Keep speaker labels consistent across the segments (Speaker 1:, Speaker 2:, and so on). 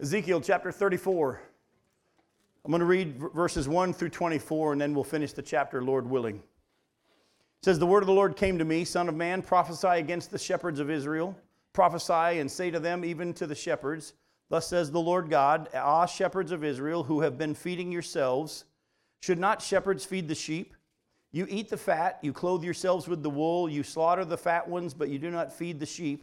Speaker 1: Ezekiel chapter 34. I'm going to read verses 1 through 24, and then we'll finish the chapter, Lord willing. It says, The word of the Lord came to me, Son of man, prophesy against the shepherds of Israel. Prophesy and say to them, even to the shepherds, Thus says the Lord God, Ah, shepherds of Israel, who have been feeding yourselves, should not shepherds feed the sheep? You eat the fat, you clothe yourselves with the wool, you slaughter the fat ones, but you do not feed the sheep.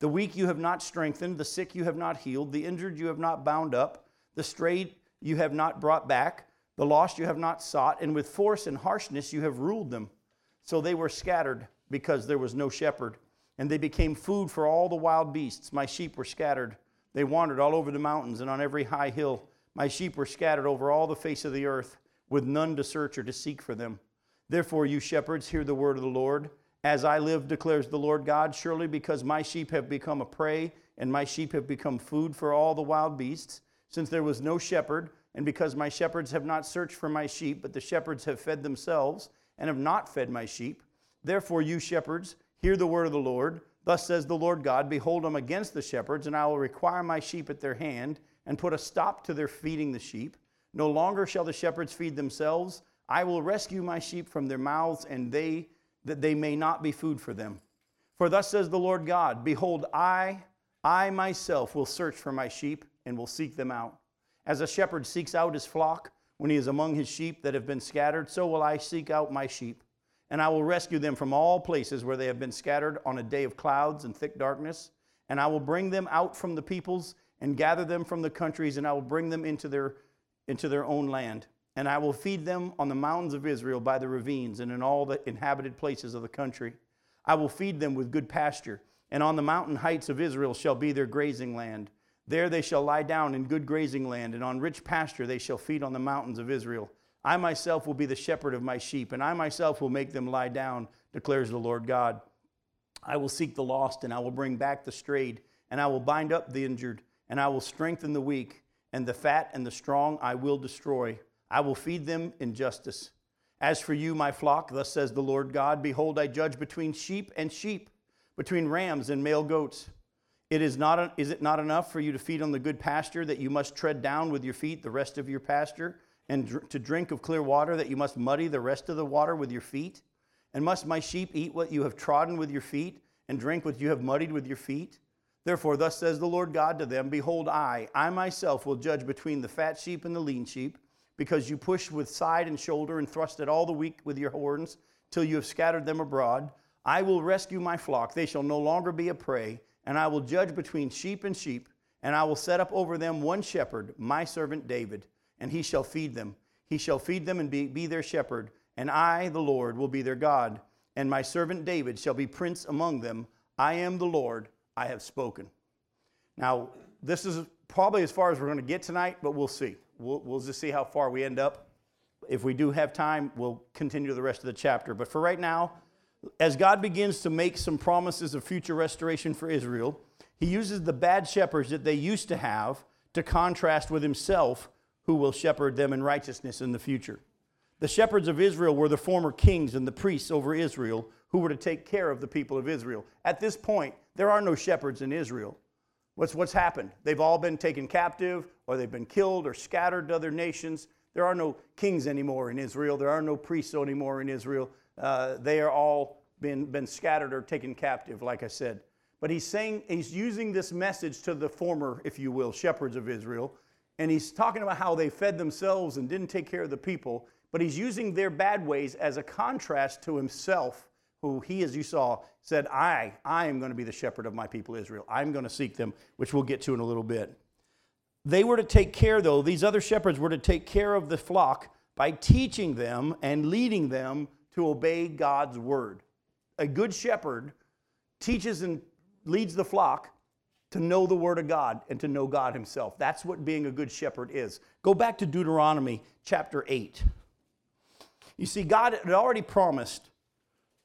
Speaker 1: The weak you have not strengthened, the sick you have not healed, the injured you have not bound up, the strayed you have not brought back, the lost you have not sought, and with force and harshness you have ruled them. So they were scattered because there was no shepherd, and they became food for all the wild beasts. My sheep were scattered. They wandered all over the mountains and on every high hill. My sheep were scattered over all the face of the earth, with none to search or to seek for them. Therefore, you shepherds, hear the word of the Lord. As I live, declares the Lord God, surely because my sheep have become a prey, and my sheep have become food for all the wild beasts, since there was no shepherd, and because my shepherds have not searched for my sheep, but the shepherds have fed themselves, and have not fed my sheep. Therefore, you shepherds, hear the word of the Lord. Thus says the Lord God Behold, I'm against the shepherds, and I will require my sheep at their hand, and put a stop to their feeding the sheep. No longer shall the shepherds feed themselves. I will rescue my sheep from their mouths, and they that they may not be food for them. For thus says the Lord God Behold, I, I myself will search for my sheep and will seek them out. As a shepherd seeks out his flock when he is among his sheep that have been scattered, so will I seek out my sheep. And I will rescue them from all places where they have been scattered on a day of clouds and thick darkness. And I will bring them out from the peoples and gather them from the countries, and I will bring them into their, into their own land and I will feed them on the mountains of Israel by the ravines and in all the inhabited places of the country. I will feed them with good pasture, and on the mountain heights of Israel shall be their grazing land. There they shall lie down in good grazing land, and on rich pasture they shall feed on the mountains of Israel. I myself will be the shepherd of my sheep, and I myself will make them lie down, declares the Lord God. I will seek the lost, and I will bring back the strayed, and I will bind up the injured, and I will strengthen the weak, and the fat and the strong I will destroy I will feed them in justice. As for you, my flock, thus says the Lord God, behold, I judge between sheep and sheep, between rams and male goats. It is, not, is it not enough for you to feed on the good pasture that you must tread down with your feet the rest of your pasture, and dr- to drink of clear water that you must muddy the rest of the water with your feet? And must my sheep eat what you have trodden with your feet, and drink what you have muddied with your feet? Therefore, thus says the Lord God to them Behold, I, I myself will judge between the fat sheep and the lean sheep because you pushed with side and shoulder and thrust at all the weak with your horns till you have scattered them abroad. I will rescue my flock. They shall no longer be a prey, and I will judge between sheep and sheep, and I will set up over them one shepherd, my servant David, and he shall feed them. He shall feed them and be, be their shepherd, and I, the Lord, will be their God, and my servant David shall be prince among them. I am the Lord, I have spoken. Now, this is probably as far as we're going to get tonight, but we'll see. We'll, we'll just see how far we end up. If we do have time, we'll continue the rest of the chapter. But for right now, as God begins to make some promises of future restoration for Israel, he uses the bad shepherds that they used to have to contrast with himself, who will shepherd them in righteousness in the future. The shepherds of Israel were the former kings and the priests over Israel who were to take care of the people of Israel. At this point, there are no shepherds in Israel. What's, what's happened? They've all been taken captive, or they've been killed or scattered to other nations. There are no kings anymore in Israel. There are no priests anymore in Israel. Uh, they are all been, been scattered or taken captive, like I said. But he's saying, he's using this message to the former, if you will, shepherds of Israel. And he's talking about how they fed themselves and didn't take care of the people. But he's using their bad ways as a contrast to himself who he, as you saw, said, I, I am going to be the shepherd of my people Israel. I'm going to seek them, which we'll get to in a little bit. They were to take care, though, these other shepherds were to take care of the flock by teaching them and leading them to obey God's word. A good shepherd teaches and leads the flock to know the word of God and to know God himself. That's what being a good shepherd is. Go back to Deuteronomy chapter 8. You see, God had already promised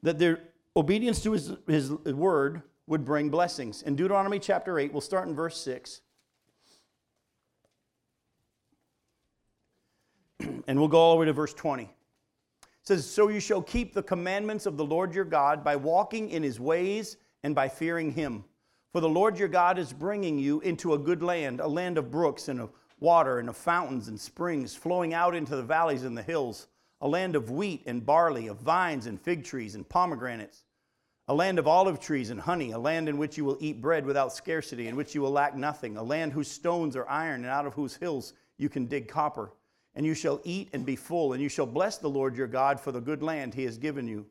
Speaker 1: that their obedience to his, his word would bring blessings. In Deuteronomy chapter 8, we'll start in verse 6. and we'll go all the way to verse 20. It says, So you shall keep the commandments of the Lord your God by walking in his ways and by fearing him. For the Lord your God is bringing you into a good land, a land of brooks and of water and of fountains and springs flowing out into the valleys and the hills, a land of wheat and barley, of vines and fig trees and pomegranates, a land of olive trees and honey, a land in which you will eat bread without scarcity, in which you will lack nothing, a land whose stones are iron and out of whose hills you can dig copper. And you shall eat and be full, and you shall bless the Lord your God for the good land he has given you.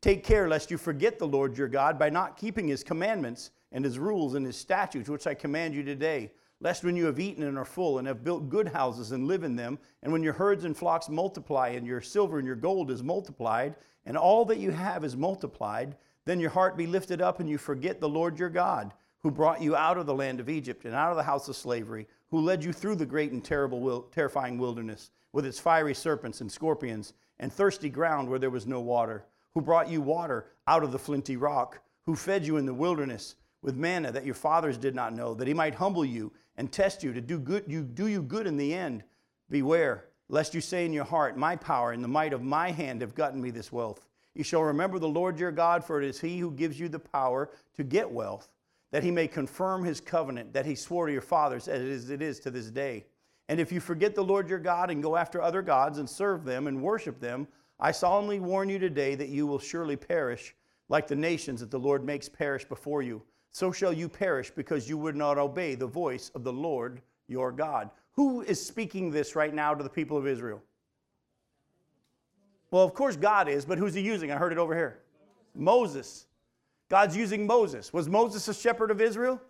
Speaker 1: Take care lest you forget the Lord your God by not keeping his commandments and his rules and his statutes, which I command you today lest when you have eaten and are full and have built good houses and live in them, and when your herds and flocks multiply, and your silver and your gold is multiplied, and all that you have is multiplied, then your heart be lifted up and you forget the Lord your God, who brought you out of the land of Egypt and out of the house of slavery, who led you through the great and terrible, terrifying wilderness with its fiery serpents and scorpions and thirsty ground where there was no water, who brought you water out of the flinty rock, who fed you in the wilderness with manna that your fathers did not know, that he might humble you and test you to do good you do you good in the end. Beware lest you say in your heart my power and the might of my hand have gotten me this wealth. You shall remember the lord your god for it is he who gives you the power to get wealth that he may confirm his covenant that he swore to your fathers as it is to this day. And if you forget the lord your god and go after other gods and serve them and worship them i solemnly warn you today that you will surely perish like the nations that the lord makes perish before you so shall you perish because you would not obey the voice of the Lord your God. Who is speaking this right now to the people of Israel? Well, of course, God is, but who's he using? I heard it over here. Moses. God's using Moses. Was Moses a shepherd of Israel?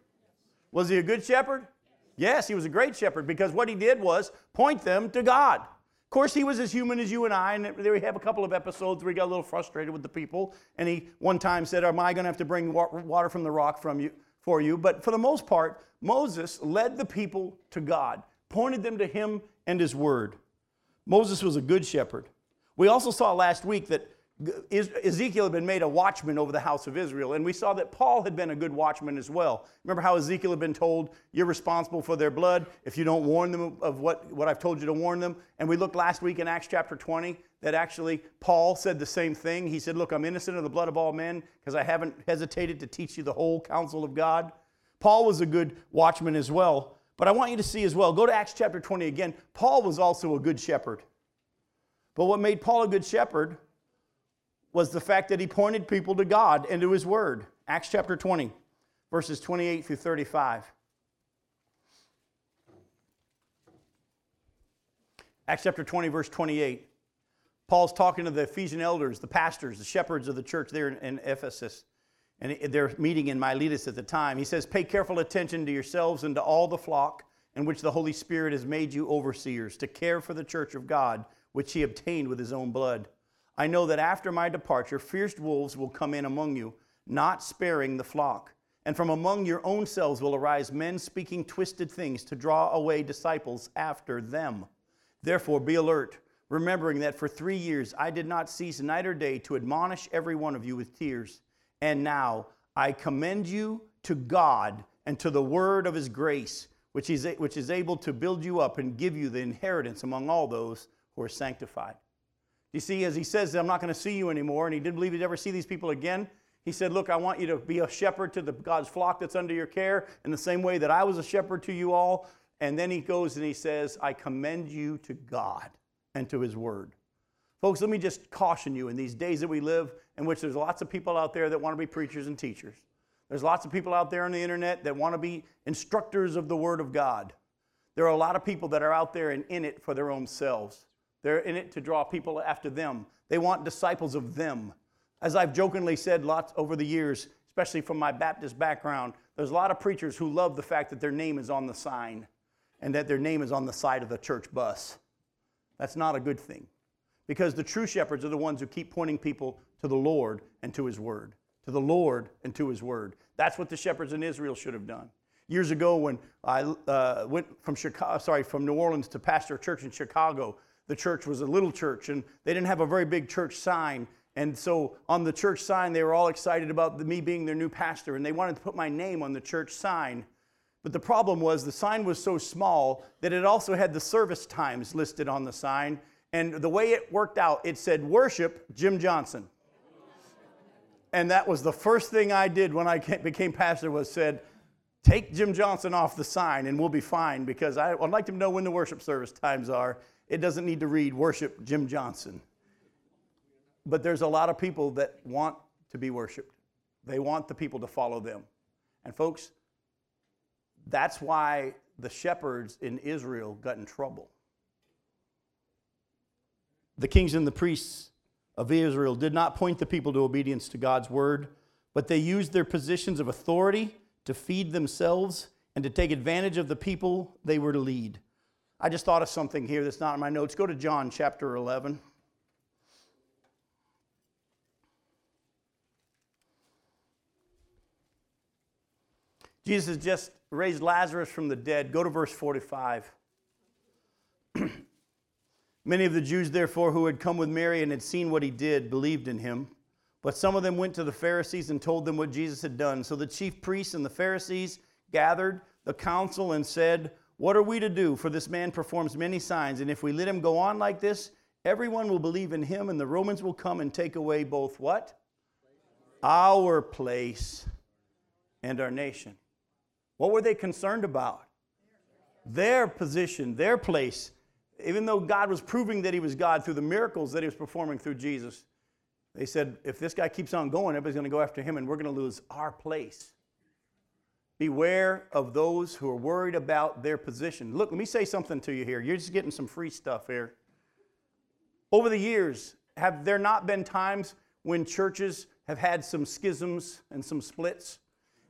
Speaker 1: Was he a good shepherd? Yes, he was a great shepherd because what he did was point them to God course, he was as human as you and I, and there we have a couple of episodes where he got a little frustrated with the people, and he one time said, "Am I going to have to bring water from the rock from you for you?" But for the most part, Moses led the people to God, pointed them to Him and His Word. Moses was a good shepherd. We also saw last week that Ezekiel had been made a watchman over the house of Israel, and we saw that Paul had been a good watchman as well. Remember how Ezekiel had been told, You're responsible for their blood if you don't warn them of what, what I've told you to warn them? And we looked last week in Acts chapter 20 that actually Paul said the same thing. He said, Look, I'm innocent of the blood of all men because I haven't hesitated to teach you the whole counsel of God. Paul was a good watchman as well. But I want you to see as well, go to Acts chapter 20 again. Paul was also a good shepherd. But what made Paul a good shepherd was the fact that he pointed people to God and to his word. Acts chapter 20, verses 28 through 35. Acts chapter 20, verse 28. Paul's talking to the Ephesian elders, the pastors, the shepherds of the church there in, Ephesus. And they're meeting in Miletus at the time. He says, Pay careful attention to yourselves and to all the flock in which the Holy Spirit has made you overseers, to care for the church of God, which he obtained with his own blood. I know that after my departure, fierce wolves will come in among you, not sparing the flock. And from among your own selves will arise men speaking twisted things to draw away disciples after them. Therefore, be alert, remembering that for three years I did not cease night or day to admonish every one of you with tears. And now I commend you to God and to the word of his grace, which is, which is able to build you up and give you the inheritance among all those who are sanctified. You see, as he says, I'm not going to see you anymore, and he didn't believe he'd ever see these people again. He said, Look, I want you to be a shepherd to the God's flock that's under your care in the same way that I was a shepherd to you all. And then he goes and he says, I commend you to God and to his word. Folks, let me just caution you in these days that we live, in which there's lots of people out there that want to be preachers and teachers. There's lots of people out there on the internet that want to be instructors of the Word of God. There are a lot of people that are out there and in it for their own selves. They're in it to draw people after them. They want disciples of them. As I've jokingly said lots over the years, especially from my Baptist background, there's a lot of preachers who love the fact that their name is on the sign and that their name is on the side of the church bus. That's not a good thing because the true shepherds are the ones who keep pointing people to the Lord and to His Word. To the Lord and to His Word. That's what the shepherds in Israel should have done. Years ago, when I uh, went from Chicago, sorry, from New Orleans to pastor a church in Chicago, the church was a little church and they didn't have a very big church sign. And so on the church sign, they were all excited about me being their new pastor and they wanted to put my name on the church sign. But the problem was the sign was so small that it also had the service times listed on the sign. And the way it worked out, it said, Worship Jim Johnson. And that was the first thing I did when I became pastor was said, take Jim Johnson off the sign and we'll be fine because I, would like to know when the worship service times are. It doesn't need to read worship Jim Johnson. But there's a lot of people that want to be worshiped. They want the people to follow them. And folks, that's why the shepherds in Israel got in trouble. The kings and the priests of Israel did not point the people to obedience to God's word, but they used their positions of authority to feed themselves and to take advantage of the people they were to lead. I just thought of something here that's not in my notes. Go to John chapter 11. Jesus just raised Lazarus from the dead. Go to verse 45. Many of the Jews, therefore, who had come with Mary and had seen what he did, believed in him. But some of them went to the Pharisees and told them what Jesus had done. So the chief priests and the Pharisees gathered the council and said, What are we to do? For this man performs many signs, and if we let him go on like this, everyone will believe in him, and the Romans will come and take away both what? Our place and our nation. What were they concerned about? Their position, their place. Even though God was proving that He was God through the miracles that He was performing through Jesus, they said, if this guy keeps on going, everybody's going to go after him and we're going to lose our place. Beware of those who are worried about their position. Look, let me say something to you here. You're just getting some free stuff here. Over the years, have there not been times when churches have had some schisms and some splits?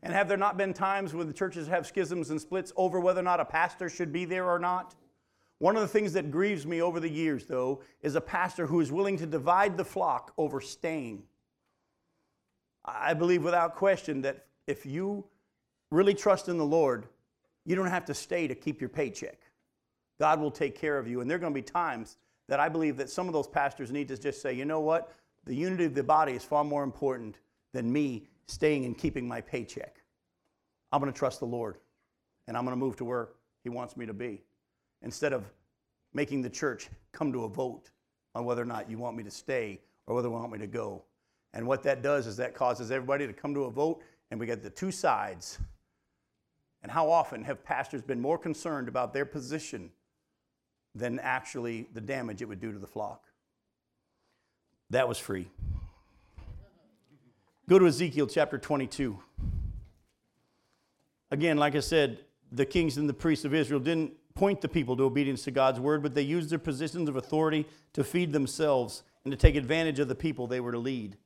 Speaker 1: And have there not been times when the churches have schisms and splits over whether or not a pastor should be there or not? One of the things that grieves me over the years, though, is a pastor who is willing to divide the flock over staying. I believe without question that if you really trust in the Lord, you don't have to stay to keep your paycheck. God will take care of you. And there are going to be times that I believe that some of those pastors need to just say, you know what? The unity of the body is far more important than me staying and keeping my paycheck. I'm going to trust the Lord and I'm going to move to where He wants me to be instead of making the church come to a vote on whether or not you want me to stay or whether you want me to go. And what that does is that causes everybody to come to a vote and we get the two sides. And how often have pastors been more concerned about their position than actually the damage it would do to the flock? That was free. Go to Ezekiel chapter 22. Again, like I said, the kings and the priests of Israel didn't point the people to obedience to God's word, but they used their positions of authority to feed themselves and to take advantage of the people they were to lead.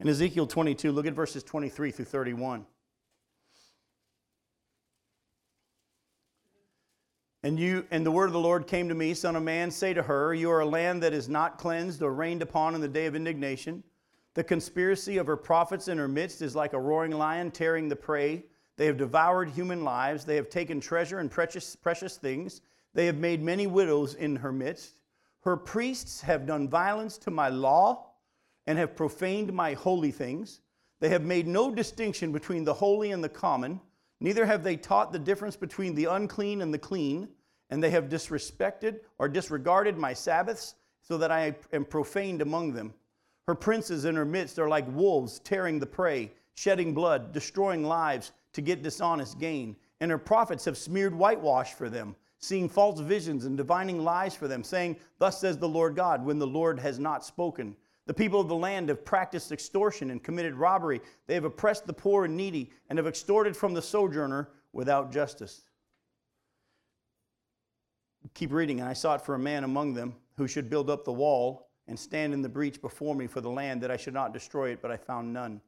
Speaker 1: In Ezekiel 22, look at verses 23 through 31. And you and the word of the Lord came to me, son of man, say to her, you are a land that is not cleansed or rained upon in the day of indignation. The conspiracy of her prophets in her midst is like a roaring lion tearing the prey. They have devoured human lives. They have taken treasure and precious, precious things. They have made many widows in her midst. Her priests have done violence to my law and have profaned my holy things. They have made no distinction between the holy and the common. Neither have they taught the difference between the unclean and the clean. And they have disrespected or disregarded my Sabbaths, so that I am profaned among them. Her princes in her midst are like wolves tearing the prey, shedding blood, destroying lives to get dishonest gain. And her prophets have smeared whitewash for them, seeing false visions and divining lies for them, saying, Thus says the Lord God, when the Lord has not spoken. The people of the land have practiced extortion and committed robbery. They have oppressed the poor and needy and have extorted from the sojourner without justice. Keep reading. And I sought for a man among them who should build up the wall and stand in the breach before me for the land, that I should not destroy it, but I found none.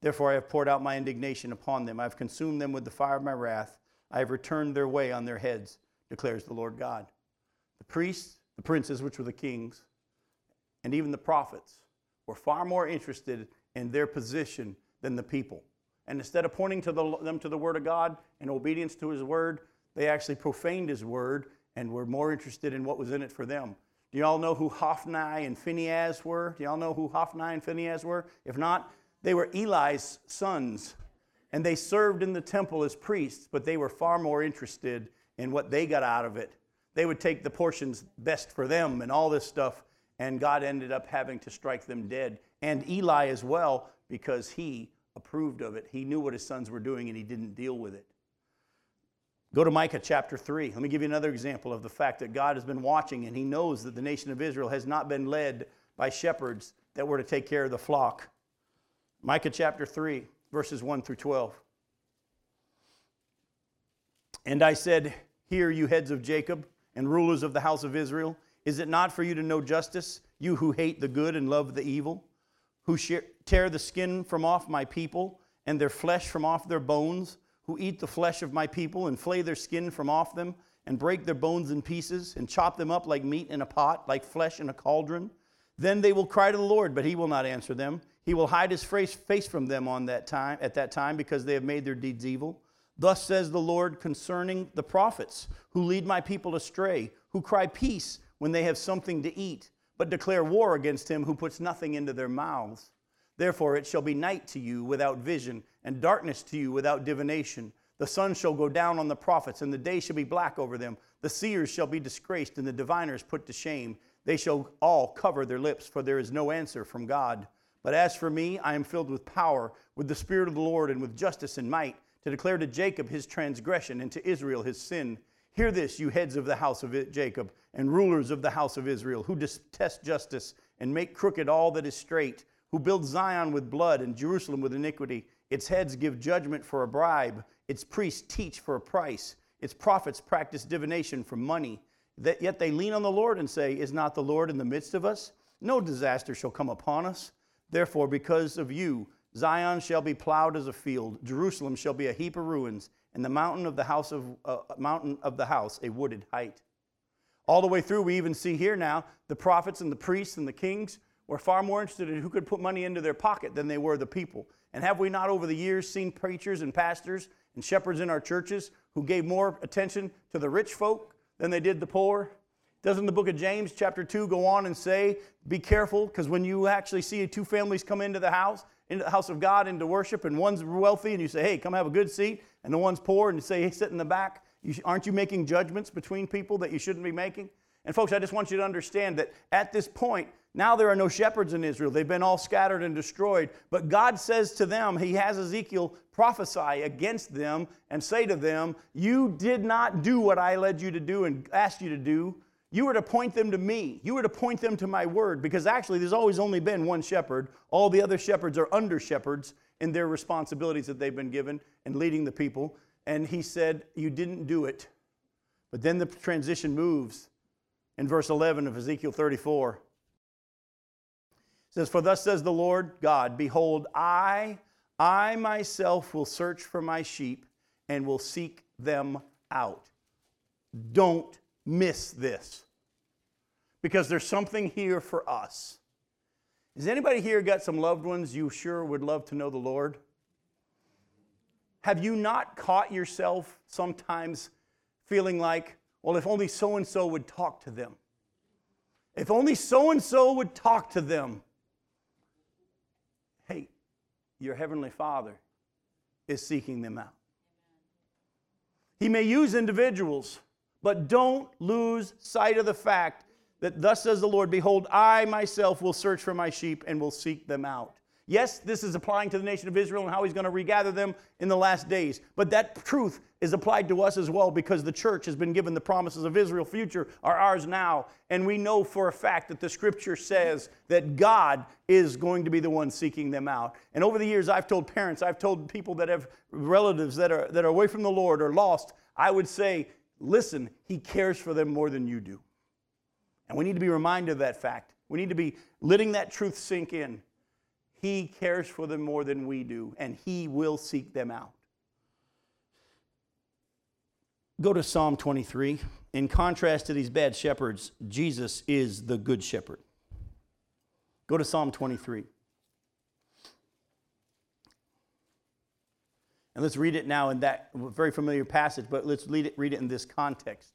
Speaker 1: Therefore I have poured out my indignation upon them. I have consumed them with the fire of my wrath. I have returned their way on their heads, declares the Lord God. The priests, the princes, which were the kings, and even the prophets were far more interested in their position than the people. And instead of pointing to the, them to the Word of God and obedience to His Word, they actually profaned His Word and were more interested in what was in it for them. Do y'all know who Hophni and Phinehas were? Do y'all know who Hophni and Phinehas were? If not, they were Eli's sons, and they served in the temple as priests, but they were far more interested in what they got out of it. They would take the portions best for them and all this stuff, and God ended up having to strike them dead. And Eli as well, because he approved of it. He knew what his sons were doing and he didn't deal with it. Go to Micah chapter 3. Let me give you another example of the fact that God has been watching and he knows that the nation of Israel has not been led by shepherds that were to take care of the flock. Micah chapter 3, verses 1 through 12. And I said, Hear, you heads of Jacob and rulers of the house of Israel. Is it not for you to know justice, you who hate the good and love the evil, who tear the skin from off my people and their flesh from off their bones? who eat the flesh of my people and flay their skin from off them and break their bones in pieces and chop them up like meat in a pot, like flesh in a cauldron. Then they will cry to the Lord, but he will not answer them. He will hide his face from them on that time at that time because they have made their deeds evil. Thus says the Lord concerning the prophets who lead my people astray, who cry peace when they have something to eat, but declare war against him who puts nothing into their mouths. Therefore it shall be night to you without vision, and darkness to you without divination. The sun shall go down on the prophets, and the day shall be black over them. The seers shall be disgraced, and the diviners put to shame. They shall all cover their lips, for there is no answer from God. But as for me, I am filled with power, with the Spirit of the Lord, and with justice and might, to declare to Jacob his transgression, and to Israel his sin. Hear this, you heads of the house of Jacob, and rulers of the house of Israel, who detest justice, and make crooked all that is straight who build Zion with blood and Jerusalem with iniquity. Its heads give judgment for a bribe, its priests teach for a price, its prophets practice divination for money. That yet they lean on the Lord and say, Is not the Lord in the midst of us? No disaster shall come upon us. Therefore, because of you, Zion shall be plowed as a field, Jerusalem shall be a heap of ruins, and the mountain of the house of uh, mountain of the house a wooded height. All the way through, we even see here now the prophets and the priests and the kings were far more interested in who could put money into their pocket than they were the people. And have we not over the years seen preachers and pastors and shepherds in our churches who gave more attention to the rich folk than they did the poor? Doesn't the book of James, chapter 2, go on and say, Be careful, because when you actually see two families come into the house, into the house of God, into worship, and one's wealthy, and you say, Hey, come have a good seat, and the one's poor, and you say, Hey, sit in the back, you, aren't you making judgments between people that you shouldn't be making? And folks, I just want you to understand that at this point, now there are no shepherds in Israel. They've been all scattered and destroyed. But God says to them, He has Ezekiel prophesy against them and say to them, You did not do what I led you to do and asked you to do. You were to point them to me. You were to point them to my word because actually there's always only been one shepherd. All the other shepherds are under shepherds in their responsibilities that they've been given and leading the people. And he said, You didn't do it. But then the transition moves in verse 11 of Ezekiel 34 says, For thus says the Lord God, Behold, I, I myself will search for my sheep and will seek them out. Don't miss this because there's something here for us. Has anybody here got some loved ones you sure would love to know the Lord? Have you not caught yourself sometimes feeling like, well, if only so and so would talk to them? If only so and so would talk to them. Hey, your Heavenly Father is seeking them out. He may use individuals, but don't lose sight of the fact that thus says the Lord, Behold, I myself will search for my sheep and will seek them out. Yes, this is applying to the nation of Israel and how he's going to regather them in the last days. But that truth is applied to us as well because the church has been given the promises of Israel future are ours now. And we know for a fact that the scripture says that God is going to be the one seeking them out. And over the years, I've told parents, I've told people that have relatives that are, that are away from the Lord or lost, I would say, listen, he cares for them more than you do. And we need to be reminded of that fact. We need to be letting that truth sink in he cares for them more than we do, and He will seek them out. Go to Psalm 23. In contrast to these bad shepherds, Jesus is the good shepherd. Go to Psalm 23. And let's read it now in that very familiar passage, but let's read it, read it in this context.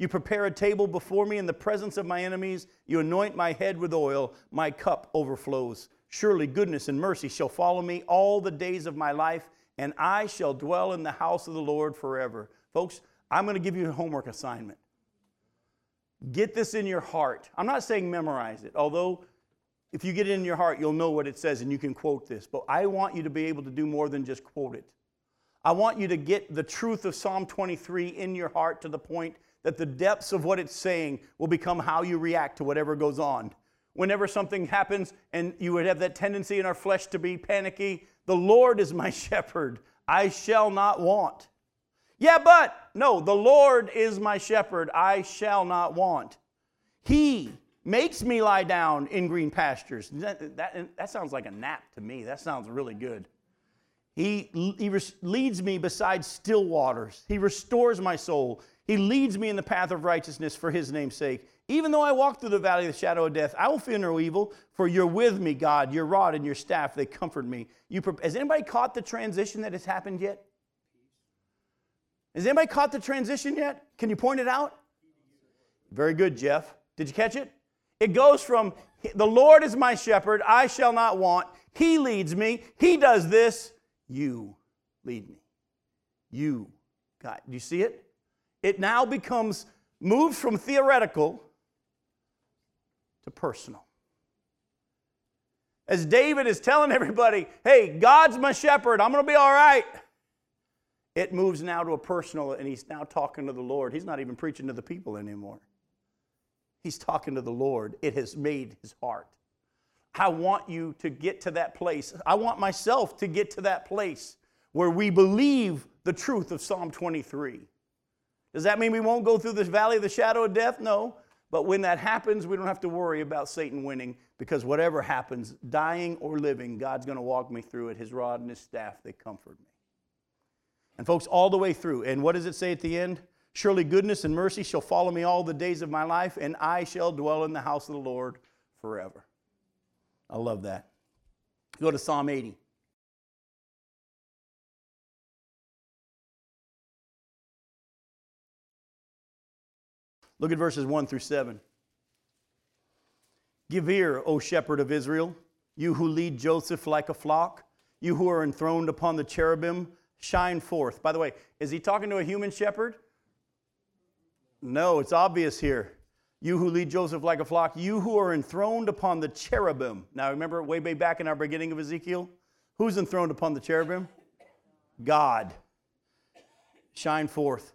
Speaker 1: You prepare a table before me in the presence of my enemies. You anoint my head with oil. My cup overflows. Surely goodness and mercy shall follow me all the days of my life, and I shall dwell in the house of the Lord forever. Folks, I'm going to give you a homework assignment. Get this in your heart. I'm not saying memorize it, although if you get it in your heart, you'll know what it says and you can quote this. But I want you to be able to do more than just quote it. I want you to get the truth of Psalm 23 in your heart to the point that the depths of what it's saying will become how you react to whatever goes on. Whenever something happens and you would have that tendency in our flesh to be panicky, the Lord is my shepherd. I shall not want. Yeah, but no, the Lord is my shepherd. I shall not want. He makes me lie down in green pastures. That, that, that sounds like a nap to me. That sounds really good. He, he leads me beside still waters. He restores my soul. He leads me in the path of righteousness for his name's sake. Even though I walk through the valley of the shadow of death, I will fear no evil, for you're with me, God. Your rod and your staff, they comfort me. You, has anybody caught the transition that has happened yet? Has anybody caught the transition yet? Can you point it out? Very good, Jeff. Did you catch it? It goes from the Lord is my shepherd, I shall not want. He leads me. He does this. You lead me. You, God. Do you see it? It now becomes moved from theoretical to personal. As David is telling everybody, hey, God's my shepherd, I'm going to be all right. It moves now to a personal, and he's now talking to the Lord. He's not even preaching to the people anymore. He's talking to the Lord. It has made his heart. I want you to get to that place. I want myself to get to that place where we believe the truth of Psalm 23. Does that mean we won't go through this valley of the shadow of death? No. But when that happens, we don't have to worry about Satan winning because whatever happens, dying or living, God's going to walk me through it. His rod and his staff, they comfort me. And folks, all the way through. And what does it say at the end? Surely goodness and mercy shall follow me all the days of my life, and I shall dwell in the house of the Lord forever. I love that. Go to Psalm 80. Look at verses 1 through 7. Give ear, O shepherd of Israel, you who lead Joseph like a flock, you who are enthroned upon the cherubim, shine forth. By the way, is he talking to a human shepherd? No, it's obvious here. You who lead Joseph like a flock, you who are enthroned upon the cherubim. Now, remember way, way back in our beginning of Ezekiel? Who's enthroned upon the cherubim? God. Shine forth.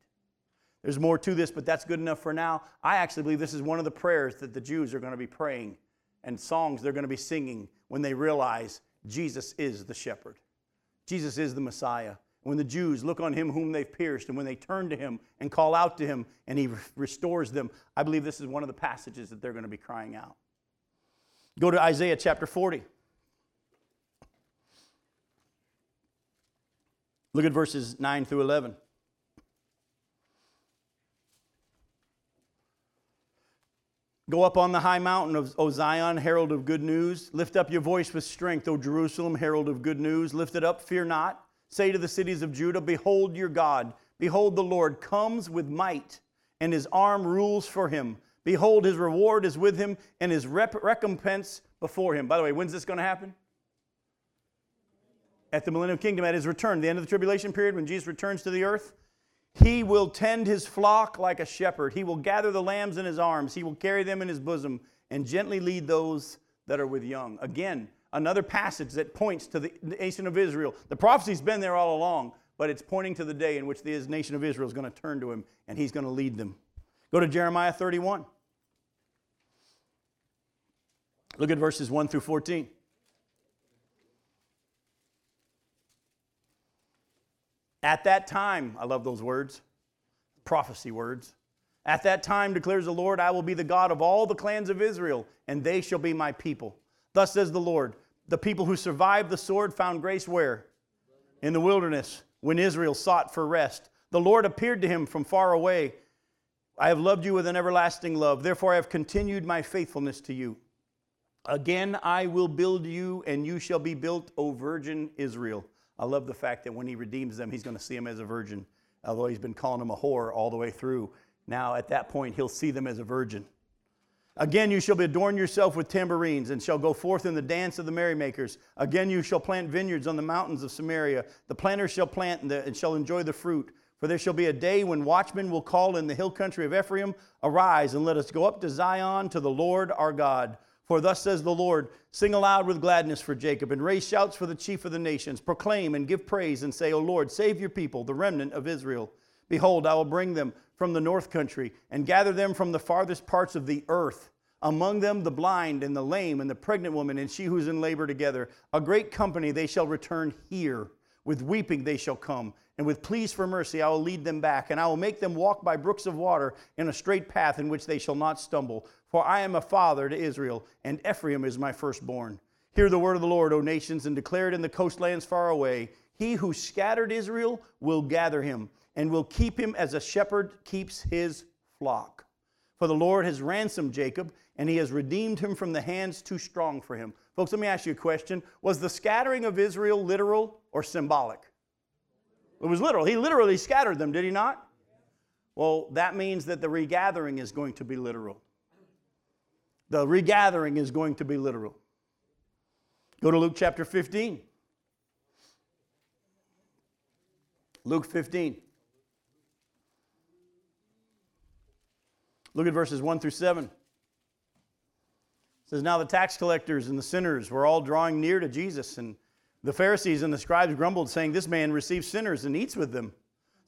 Speaker 1: There's more to this, but that's good enough for now. I actually believe this is one of the prayers that the Jews are going to be praying and songs they're going to be singing when they realize Jesus is the shepherd. Jesus is the Messiah when the Jews look on him whom they've pierced, and when they turn to him and call out to him and he restores them, I believe this is one of the passages that they're going to be crying out. Go to Isaiah chapter 40. Look at verses 9 through 11. Go up on the high mountain of O Zion, herald of good news. Lift up your voice with strength, O Jerusalem, herald of good news. Lift it up, fear not. Say to the cities of Judah, Behold your God. Behold, the Lord comes with might, and his arm rules for him. Behold, his reward is with him, and his rep- recompense before him. By the way, when's this going to happen? At the millennium kingdom, at his return, the end of the tribulation period, when Jesus returns to the earth. He will tend his flock like a shepherd. He will gather the lambs in his arms. He will carry them in his bosom and gently lead those that are with young. Again, another passage that points to the nation of Israel. The prophecy's been there all along, but it's pointing to the day in which the nation of Israel is going to turn to him and he's going to lead them. Go to Jeremiah 31. Look at verses 1 through 14. At that time, I love those words, prophecy words. At that time, declares the Lord, I will be the God of all the clans of Israel, and they shall be my people. Thus says the Lord, the people who survived the sword found grace where? In the wilderness, when Israel sought for rest. The Lord appeared to him from far away. I have loved you with an everlasting love. Therefore, I have continued my faithfulness to you. Again, I will build you, and you shall be built, O virgin Israel. I love the fact that when he redeems them, he's going to see them as a virgin. Although he's been calling them a whore all the way through, now at that point, he'll see them as a virgin. Again, you shall adorn yourself with tambourines and shall go forth in the dance of the merrymakers. Again, you shall plant vineyards on the mountains of Samaria. The planters shall plant and shall enjoy the fruit. For there shall be a day when watchmen will call in the hill country of Ephraim, Arise and let us go up to Zion to the Lord our God. For thus says the Lord Sing aloud with gladness for Jacob, and raise shouts for the chief of the nations. Proclaim and give praise, and say, O Lord, save your people, the remnant of Israel. Behold, I will bring them from the north country, and gather them from the farthest parts of the earth. Among them the blind and the lame and the pregnant woman and she who is in labor together. A great company they shall return here. With weeping they shall come, and with pleas for mercy I will lead them back, and I will make them walk by brooks of water in a straight path in which they shall not stumble. For I am a father to Israel, and Ephraim is my firstborn. Hear the word of the Lord, O nations, and declare it in the coastlands far away. He who scattered Israel will gather him and will keep him as a shepherd keeps his flock. For the Lord has ransomed Jacob, and he has redeemed him from the hands too strong for him. Folks, let me ask you a question. Was the scattering of Israel literal or symbolic? It was literal. He literally scattered them, did he not? Well, that means that the regathering is going to be literal. The regathering is going to be literal. Go to Luke chapter 15. Luke 15. Look at verses 1 through 7. It says, Now the tax collectors and the sinners were all drawing near to Jesus, and the Pharisees and the scribes grumbled, saying, This man receives sinners and eats with them.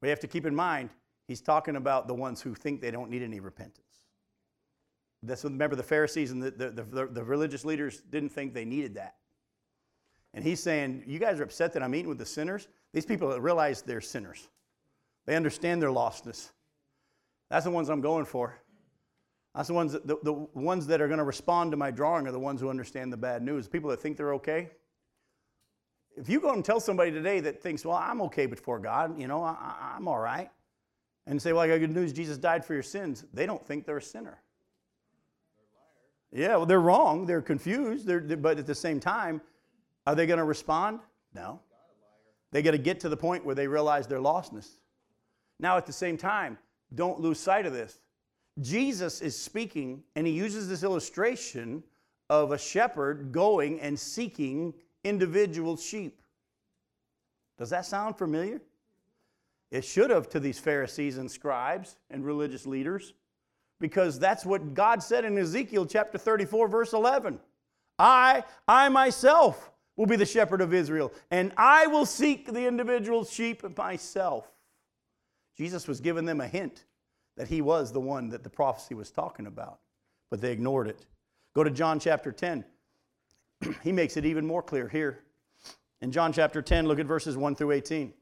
Speaker 1: We have to keep in mind, he's talking about the ones who think they don't need any repentance. That's what, remember, the Pharisees and the, the, the, the religious leaders didn't think they needed that. And he's saying, You guys are upset that I'm eating with the sinners? These people realize they're sinners, they understand their lostness. That's the ones I'm going for. That's the ones that, the, the ones that are going to respond to my drawing are the ones who understand the bad news. People that think they're okay. If you go and tell somebody today that thinks, well, I'm okay before God, you know, I, am all right, and say, well, I got good news, Jesus died for your sins, they don't think they're a sinner. Yeah, well, they're wrong. They're confused. They're, they're, but at the same time, are they going to respond? No. They got to get to the point where they realize their lostness. Now, at the same time, don't lose sight of this. Jesus is speaking, and he uses this illustration of a shepherd going and seeking individual sheep. Does that sound familiar? It should have to these Pharisees and scribes and religious leaders, because that's what God said in Ezekiel chapter 34, verse 11. I, I myself will be the shepherd of Israel, and I will seek the individual sheep myself. Jesus was giving them a hint that he was the one that the prophecy was talking about, but they ignored it. Go to John chapter 10. he makes it even more clear here. In John chapter 10, look at verses 1 through 18.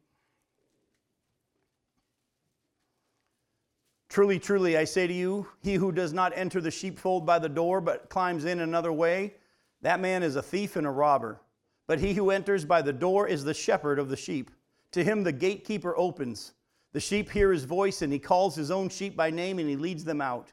Speaker 1: Truly, truly, I say to you, he who does not enter the sheepfold by the door, but climbs in another way, that man is a thief and a robber. But he who enters by the door is the shepherd of the sheep. To him the gatekeeper opens. The sheep hear his voice, and he calls his own sheep by name, and he leads them out.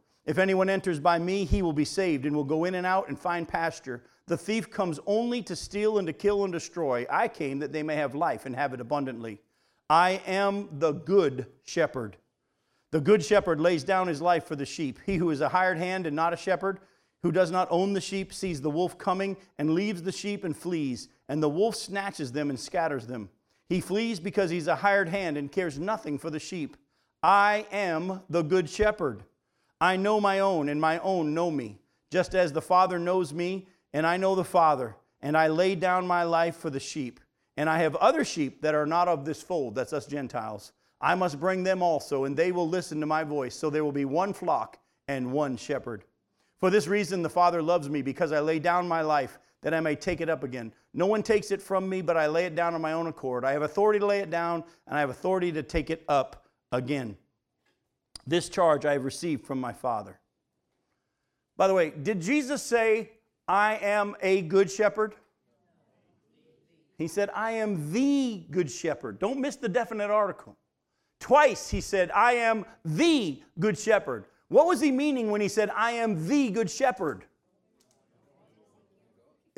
Speaker 1: If anyone enters by me, he will be saved and will go in and out and find pasture. The thief comes only to steal and to kill and destroy. I came that they may have life and have it abundantly. I am the good shepherd. The good shepherd lays down his life for the sheep. He who is a hired hand and not a shepherd, who does not own the sheep, sees the wolf coming and leaves the sheep and flees, and the wolf snatches them and scatters them. He flees because he's a hired hand and cares nothing for the sheep. I am the good shepherd. I know my own, and my own know me, just as the Father knows me, and I know the Father, and I lay down my life for the sheep. And I have other sheep that are not of this fold, that's us Gentiles. I must bring them also, and they will listen to my voice. So there will be one flock and one shepherd. For this reason, the Father loves me, because I lay down my life that I may take it up again. No one takes it from me, but I lay it down on my own accord. I have authority to lay it down, and I have authority to take it up again. This charge I have received from my Father. By the way, did Jesus say, I am a good shepherd? He said, I am the good shepherd. Don't miss the definite article. Twice he said, I am the good shepherd. What was he meaning when he said, I am the good shepherd?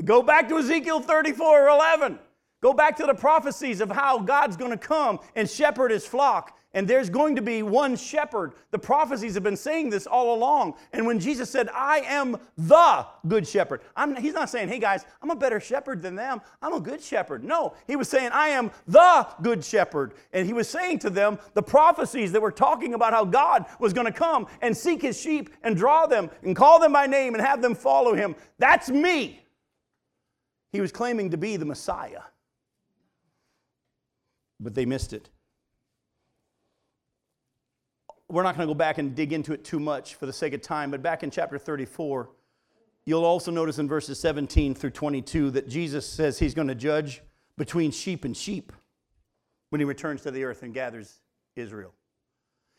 Speaker 1: Go back to Ezekiel 34 11. Go back to the prophecies of how God's going to come and shepherd his flock and there's going to be one shepherd. The prophecies have been saying this all along. And when Jesus said, I am the good shepherd, I'm, he's not saying, hey guys, I'm a better shepherd than them. I'm a good shepherd. No, he was saying, I am the good shepherd. And he was saying to them the prophecies that were talking about how God was going to come and seek his sheep and draw them and call them by name and have them follow him. That's me. He was claiming to be the Messiah. But they missed it we're not going to go back and dig into it too much for the sake of time, but back in chapter 34, you'll also notice in verses 17 through 22 that Jesus says he's going to judge between sheep and sheep when he returns to the earth and gathers Israel.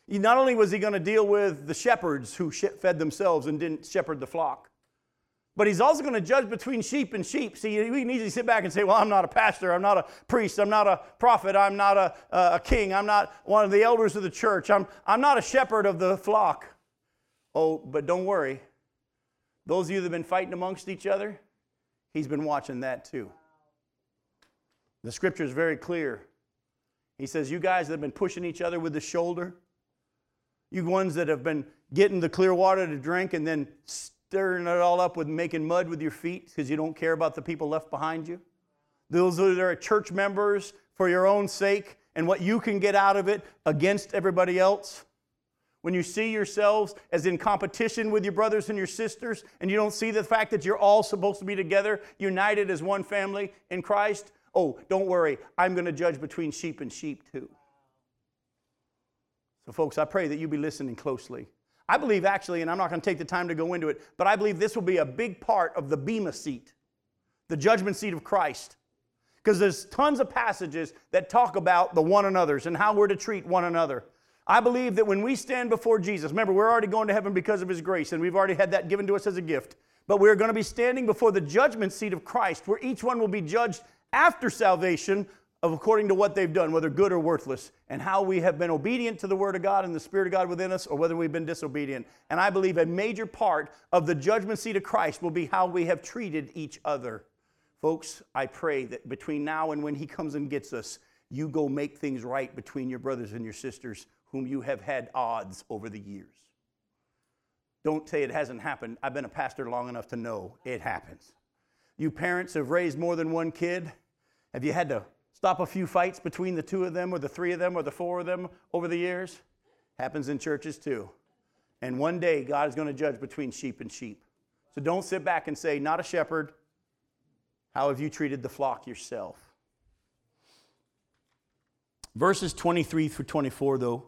Speaker 1: Not only was he going to deal with the shepherds who fed themselves and didn't shepherd the flock, but he's also going to judge between sheep and sheep. See, we can easily sit back and say, well, I'm not a pastor, I'm not a priest, I'm not a prophet, I'm not a, a king, I'm not one of the elders of the church, I'm, I'm not a shepherd of the flock. Oh, but don't worry. Those of you that have been fighting amongst each other, he's been watching that too. The scripture is very clear. He says, You guys that have been pushing each other with the shoulder, you ones that have been getting the clear water to drink and then stirring it all up with making mud with your feet because you don't care about the people left behind you. Those that are church members for your own sake and what you can get out of it against everybody else. When you see yourselves as in competition with your brothers and your sisters, and you don't see the fact that you're all supposed to be together, united as one family in Christ, oh, don't worry, I'm going to judge between sheep and sheep too. So, folks, I pray that you be listening closely I believe actually, and I'm not going to take the time to go into it, but I believe this will be a big part of the Bema seat, the judgment seat of Christ. Because there's tons of passages that talk about the one another's and how we're to treat one another. I believe that when we stand before Jesus, remember, we're already going to heaven because of his grace, and we've already had that given to us as a gift. But we're going to be standing before the judgment seat of Christ, where each one will be judged after salvation of according to what they've done, whether good or worthless, and how we have been obedient to the Word of God and the Spirit of God within us, or whether we've been disobedient. And I believe a major part of the judgment seat of Christ will be how we have treated each other. Folks, I pray that between now and when He comes and gets us, you go make things right between your brothers and your sisters whom you have had odds over the years. Don't say it hasn't happened. I've been a pastor long enough to know it happens. You parents have raised more than one kid. Have you had to Stop a few fights between the two of them, or the three of them, or the four of them over the years. Happens in churches too. And one day, God is going to judge between sheep and sheep. So don't sit back and say, Not a shepherd. How have you treated the flock yourself? Verses 23 through 24, though,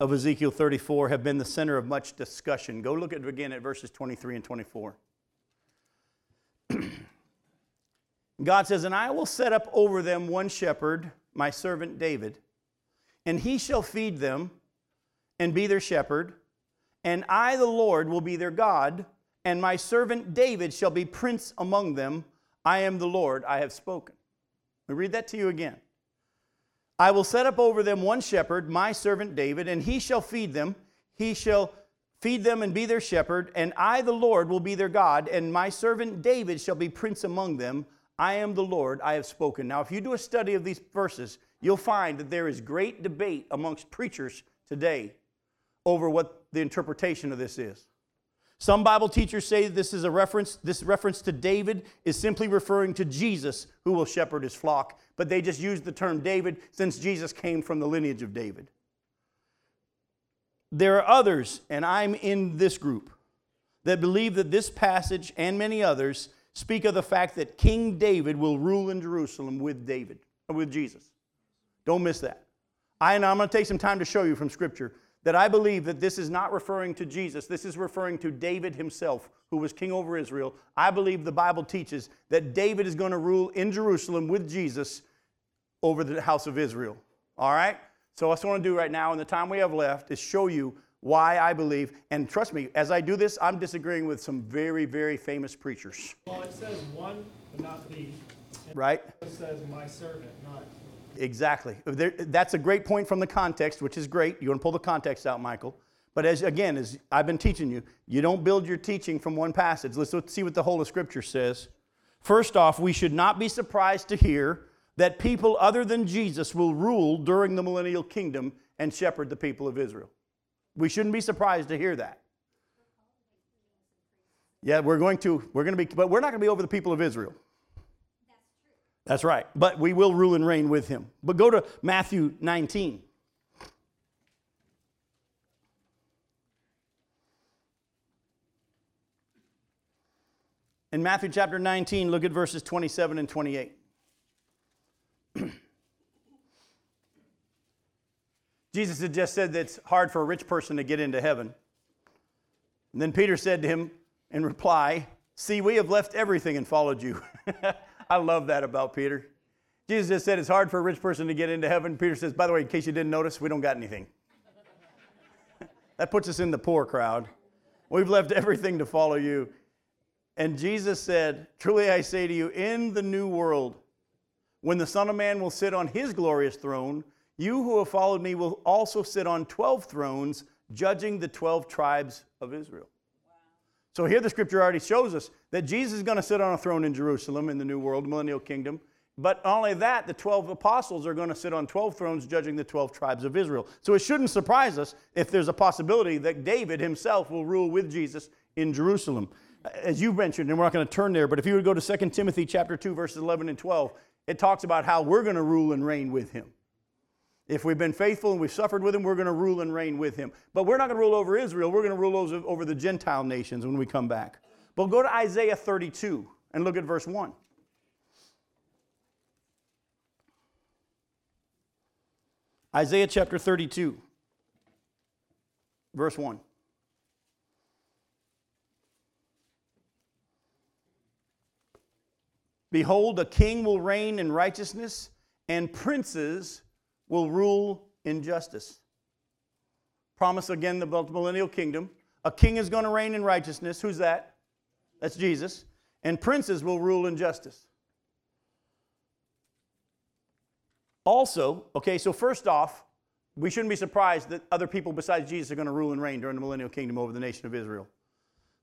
Speaker 1: of Ezekiel 34 have been the center of much discussion. Go look at again at verses 23 and 24. God says, And I will set up over them one shepherd, my servant David, and he shall feed them and be their shepherd, and I, the Lord, will be their God, and my servant David shall be prince among them. I am the Lord, I have spoken. Let me read that to you again. I will set up over them one shepherd, my servant David, and he shall feed them. He shall feed them and be their shepherd, and I, the Lord, will be their God, and my servant David shall be prince among them. I am the Lord, I have spoken. Now, if you do a study of these verses, you'll find that there is great debate amongst preachers today over what the interpretation of this is. Some Bible teachers say this is a reference, this reference to David is simply referring to Jesus who will shepherd his flock, but they just use the term David since Jesus came from the lineage of David. There are others, and I'm in this group, that believe that this passage and many others speak of the fact that King David will rule in Jerusalem with David, with Jesus. Don't miss that. I, and I'm going to take some time to show you from Scripture that I believe that this is not referring to Jesus. This is referring to David himself, who was king over Israel. I believe the Bible teaches that David is going to rule in Jerusalem with Jesus over the house of Israel. All right? So, what I want to do right now, in the time we have left, is show you why I believe. And trust me, as I do this, I'm disagreeing with some very, very famous preachers.
Speaker 2: Well, it says one, but not the.
Speaker 1: Right?
Speaker 2: It says my servant, not.
Speaker 1: Exactly. There, that's a great point from the context, which is great. You want to pull the context out, Michael. But as again, as I've been teaching you, you don't build your teaching from one passage. Let's see what the whole of Scripture says. First off, we should not be surprised to hear that people other than Jesus will rule during the millennial kingdom and shepherd the people of Israel. We shouldn't be surprised to hear that. Yeah, we're going to, we're going to be, but we're not going to be over the people of Israel. That's right. But we will rule and reign with him. But go to Matthew 19. In Matthew chapter 19, look at verses 27 and 28. Jesus had just said that it's hard for a rich person to get into heaven. And then Peter said to him in reply, See, we have left everything and followed you. I love that about Peter. Jesus just said it's hard for a rich person to get into heaven. Peter says, By the way, in case you didn't notice, we don't got anything. that puts us in the poor crowd. We've left everything to follow you. And Jesus said, Truly I say to you, in the new world, when the Son of Man will sit on his glorious throne, you who have followed me will also sit on 12 thrones, judging the 12 tribes of Israel. So here the scripture already shows us that Jesus is going to sit on a throne in Jerusalem in the new world, millennial kingdom. But not only that, the 12 apostles are going to sit on 12 thrones judging the 12 tribes of Israel. So it shouldn't surprise us if there's a possibility that David himself will rule with Jesus in Jerusalem. As you mentioned, and we're not going to turn there, but if you would go to 2 Timothy chapter 2, verses 11 and 12, it talks about how we're going to rule and reign with him. If we've been faithful and we've suffered with him, we're going to rule and reign with him. But we're not going to rule over Israel. We're going to rule over the Gentile nations when we come back. But go to Isaiah 32 and look at verse 1. Isaiah chapter 32, verse 1. Behold, a king will reign in righteousness, and princes will rule in justice. Promise again the millennial kingdom. A king is going to reign in righteousness. Who's that? That's Jesus. And princes will rule in justice. Also, okay, so first off, we shouldn't be surprised that other people besides Jesus are going to rule and reign during the millennial kingdom over the nation of Israel.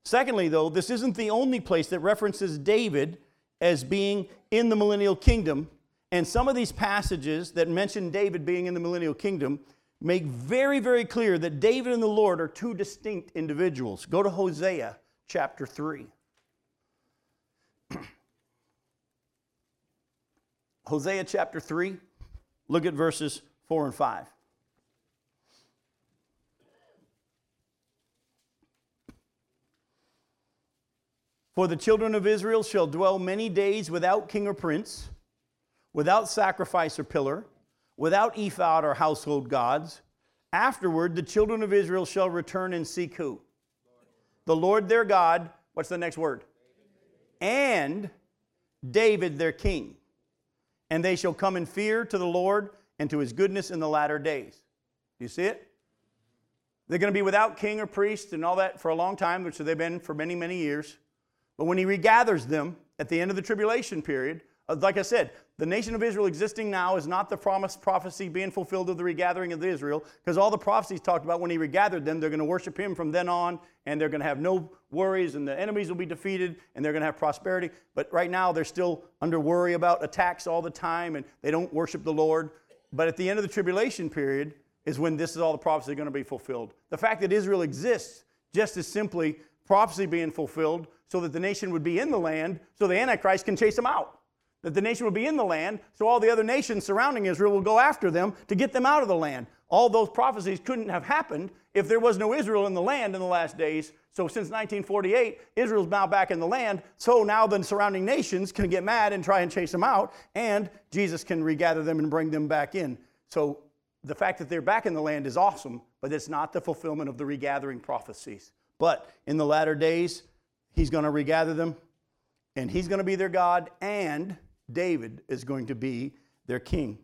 Speaker 1: Secondly, though, this isn't the only place that references David as being in the millennial kingdom. And some of these passages that mention David being in the millennial kingdom make very, very clear that David and the Lord are two distinct individuals. Go to Hosea chapter 3. Hosea chapter 3, look at verses 4 and 5. For the children of Israel shall dwell many days without king or prince, without sacrifice or pillar, without ephod or household gods. Afterward, the children of Israel shall return and seek who? The Lord their God. What's the next word? And David their king. And they shall come in fear to the Lord and to his goodness in the latter days. You see it? They're going to be without king or priest and all that for a long time, which they've been for many, many years. But when he regathers them at the end of the tribulation period, uh, like I said, the nation of Israel existing now is not the promised prophecy being fulfilled of the regathering of Israel, because all the prophecies talked about when he regathered them, they're going to worship him from then on, and they're going to have no worries, and the enemies will be defeated, and they're going to have prosperity. But right now, they're still under worry about attacks all the time, and they don't worship the Lord. But at the end of the tribulation period is when this is all the prophecy going to be fulfilled. The fact that Israel exists just as simply prophecy being fulfilled so that the nation would be in the land so the Antichrist can chase them out that the nation will be in the land, so all the other nations surrounding Israel will go after them to get them out of the land. All those prophecies couldn't have happened if there was no Israel in the land in the last days. So since 1948, Israel's now back in the land. So now the surrounding nations can get mad and try and chase them out, and Jesus can regather them and bring them back in. So the fact that they're back in the land is awesome, but it's not the fulfillment of the regathering prophecies. But in the latter days, he's going to regather them, and he's going to be their God, and David is going to be their king.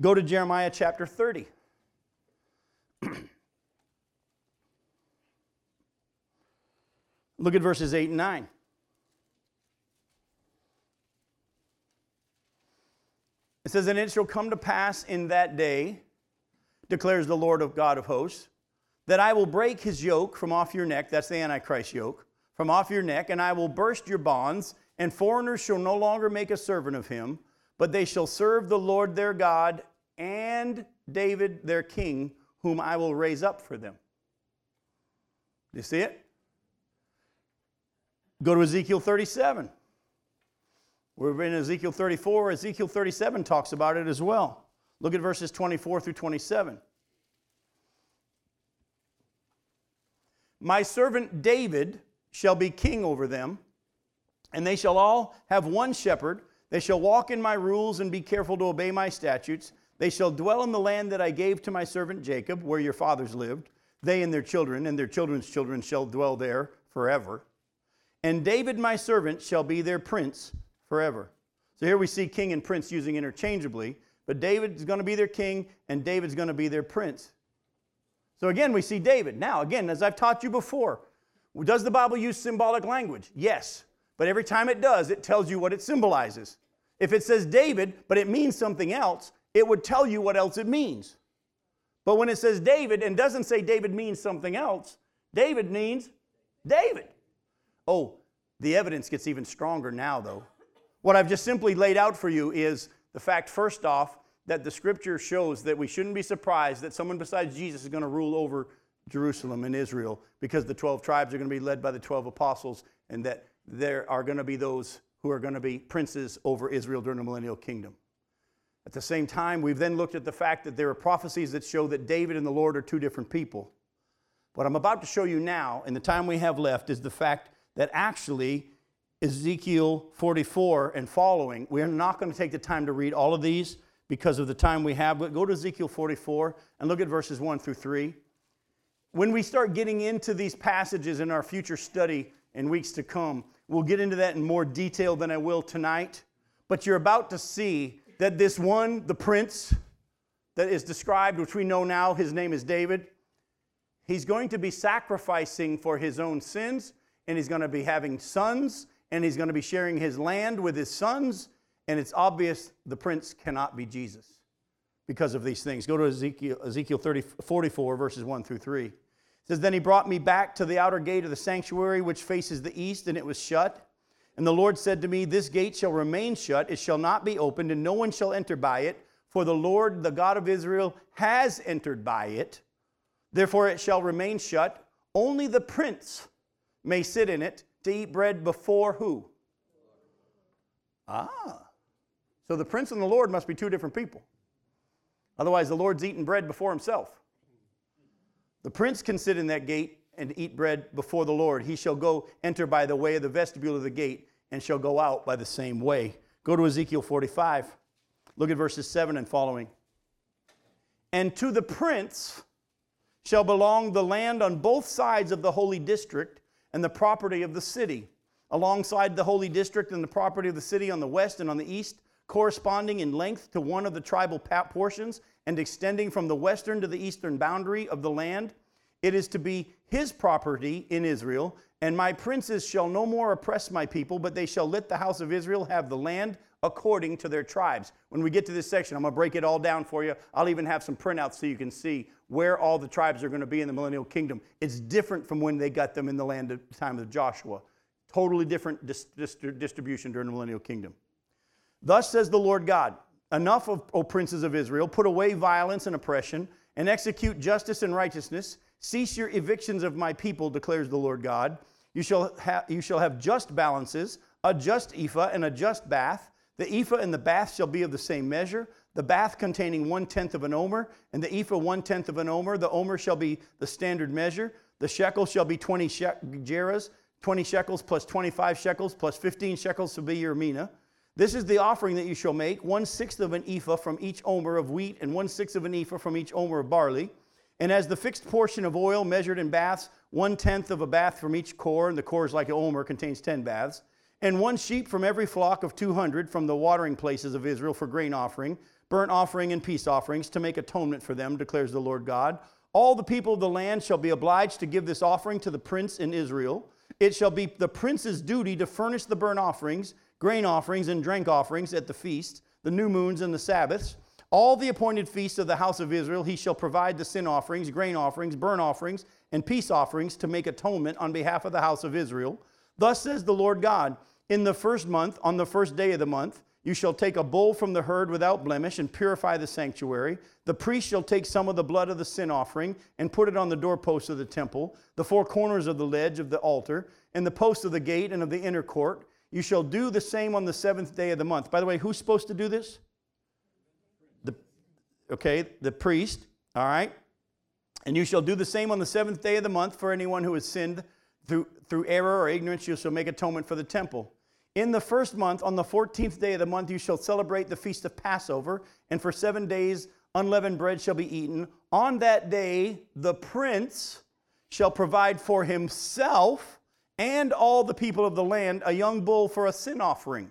Speaker 1: Go to Jeremiah chapter 30. Look at verses 8 and 9. It says, And it shall come to pass in that day, declares the Lord of God of hosts, that I will break his yoke from off your neck, that's the Antichrist yoke, from off your neck, and I will burst your bonds, and foreigners shall no longer make a servant of him, but they shall serve the Lord their God and David their king, whom I will raise up for them. Do you see it? Go to Ezekiel 37. We're in Ezekiel 34. Ezekiel 37 talks about it as well. Look at verses 24 through 27. My servant David shall be king over them and they shall all have one shepherd. They shall walk in my rules and be careful to obey my statutes. They shall dwell in the land that I gave to my servant Jacob, where your fathers lived. They and their children and their children's children shall dwell there forever. And David, my servant, shall be their prince forever. So here we see king and prince using interchangeably, but David is going to be their king and David's going to be their prince. So again, we see David. Now, again, as I've taught you before, does the Bible use symbolic language? Yes. But every time it does, it tells you what it symbolizes. If it says David, but it means something else, it would tell you what else it means. But when it says David and doesn't say David means something else, David means David. Oh, the evidence gets even stronger now, though. What I've just simply laid out for you is the fact, first off, that the scripture shows that we shouldn't be surprised that someone besides Jesus is going to rule over Jerusalem and Israel because the 12 tribes are going to be led by the 12 apostles and that there are going to be those who are going to be princes over Israel during the millennial kingdom. At the same time, we've then looked at the fact that there are prophecies that show that David and the Lord are two different people. What I'm about to show you now, in the time we have left, is the fact that actually Ezekiel 44 and following, we are not going to take the time to read all of these because of the time we have, but go to Ezekiel 44 and look at verses 1 through 3. When we start getting into these passages in our future study in weeks to come, We'll get into that in more detail than I will tonight. But you're about to see that this one, the prince that is described, which we know now, his name is David, he's going to be sacrificing for his own sins, and he's going to be having sons, and he's going to be sharing his land with his sons. And it's obvious the prince cannot be Jesus because of these things. Go to Ezekiel, Ezekiel 30, 44, verses 1 through 3 says, Then he brought me back to the outer gate of the sanctuary, which faces the east, and it was shut. And the Lord said to me, This gate shall remain shut, it shall not be opened, and no one shall enter by it, for the Lord, the God of Israel, has entered by it. Therefore it shall remain shut. Only the prince may sit in it to eat bread before who? Ah. So the prince and the Lord must be two different people. Otherwise, the Lord's eating bread before himself. The prince can sit in that gate and eat bread before the Lord. He shall go enter by the way of the vestibule of the gate and shall go out by the same way. Go to Ezekiel 45. Look at verses 7 and following. And to the prince shall belong the land on both sides of the holy district and the property of the city, alongside the holy district and the property of the city on the west and on the east, corresponding in length to one of the tribal portions and extending from the western to the eastern boundary of the land. It is to be his property in Israel, and my princes shall no more oppress my people, but they shall let the house of Israel have the land according to their tribes. When we get to this section, I'm going to break it all down for you. I'll even have some printouts so you can see where all the tribes are going to be in the millennial kingdom. It's different from when they got them in the land at the time of Joshua. Totally different dis- dis- distribution during the millennial kingdom. Thus says the Lord God Enough, of, O princes of Israel, put away violence and oppression, and execute justice and righteousness. Cease your evictions of my people, declares the Lord God. You shall, ha- you shall have just balances, a just ephah and a just bath. The ephah and the bath shall be of the same measure, the bath containing one tenth of an omer, and the ephah one tenth of an omer. The omer shall be the standard measure. The shekel shall be 20 she- gerahs, 20 shekels plus 25 shekels plus 15 shekels to be your mina. This is the offering that you shall make one sixth of an ephah from each omer of wheat, and one sixth of an ephah from each omer of barley. And as the fixed portion of oil measured in baths, one tenth of a bath from each cor, and the cor is like an omer, contains ten baths. And one sheep from every flock of 200 from the watering places of Israel for grain offering, burnt offering, and peace offerings to make atonement for them, declares the Lord God. All the people of the land shall be obliged to give this offering to the prince in Israel. It shall be the prince's duty to furnish the burnt offerings grain offerings and drink offerings at the feast, the new moons and the Sabbaths. All the appointed feasts of the house of Israel, he shall provide the sin offerings, grain offerings, burnt offerings, and peace offerings to make atonement on behalf of the house of Israel. Thus says the Lord God In the first month, on the first day of the month, you shall take a bull from the herd without blemish and purify the sanctuary. The priest shall take some of the blood of the sin offering and put it on the doorposts of the temple, the four corners of the ledge of the altar, and the posts of the gate and of the inner court you shall do the same on the seventh day of the month. By the way, who's supposed to do this? The, okay, the priest, all right? And you shall do the same on the seventh day of the month for anyone who has sinned through, through error or ignorance. You shall make atonement for the temple. In the first month, on the 14th day of the month, you shall celebrate the feast of Passover, and for seven days unleavened bread shall be eaten. On that day, the prince shall provide for himself and all the people of the land a young bull for a sin offering.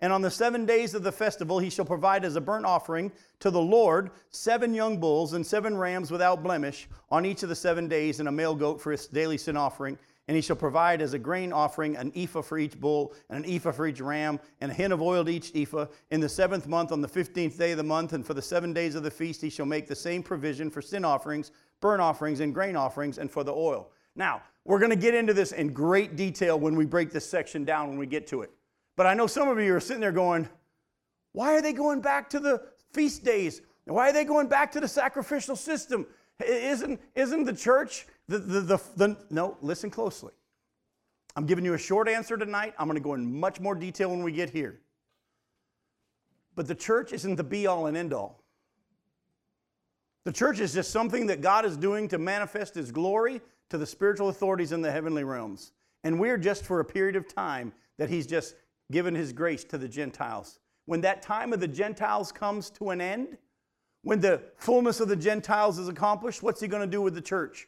Speaker 1: And on the seven days of the festival, he shall provide as a burnt offering to the Lord seven young bulls and seven rams without blemish on each of the seven days, and a male goat for his daily sin offering. And he shall provide as a grain offering an ephah for each bull, and an ephah for each ram, and a hin of oil to each ephah. In the seventh month, on the fifteenth day of the month, and for the seven days of the feast, he shall make the same provision for sin offerings, burnt offerings, and grain offerings, and for the oil. Now, we're going to get into this in great detail when we break this section down when we get to it. But I know some of you are sitting there going, why are they going back to the feast days? Why are they going back to the sacrificial system? Isn't, isn't the church the, the, the, the no, listen closely. I'm giving you a short answer tonight. I'm going to go in much more detail when we get here. But the church isn't the be all and end all. The church is just something that God is doing to manifest His glory to the spiritual authorities in the heavenly realms. And we're just for a period of time that he's just given his grace to the Gentiles. When that time of the Gentiles comes to an end, when the fullness of the Gentiles is accomplished, what's he going to do with the church?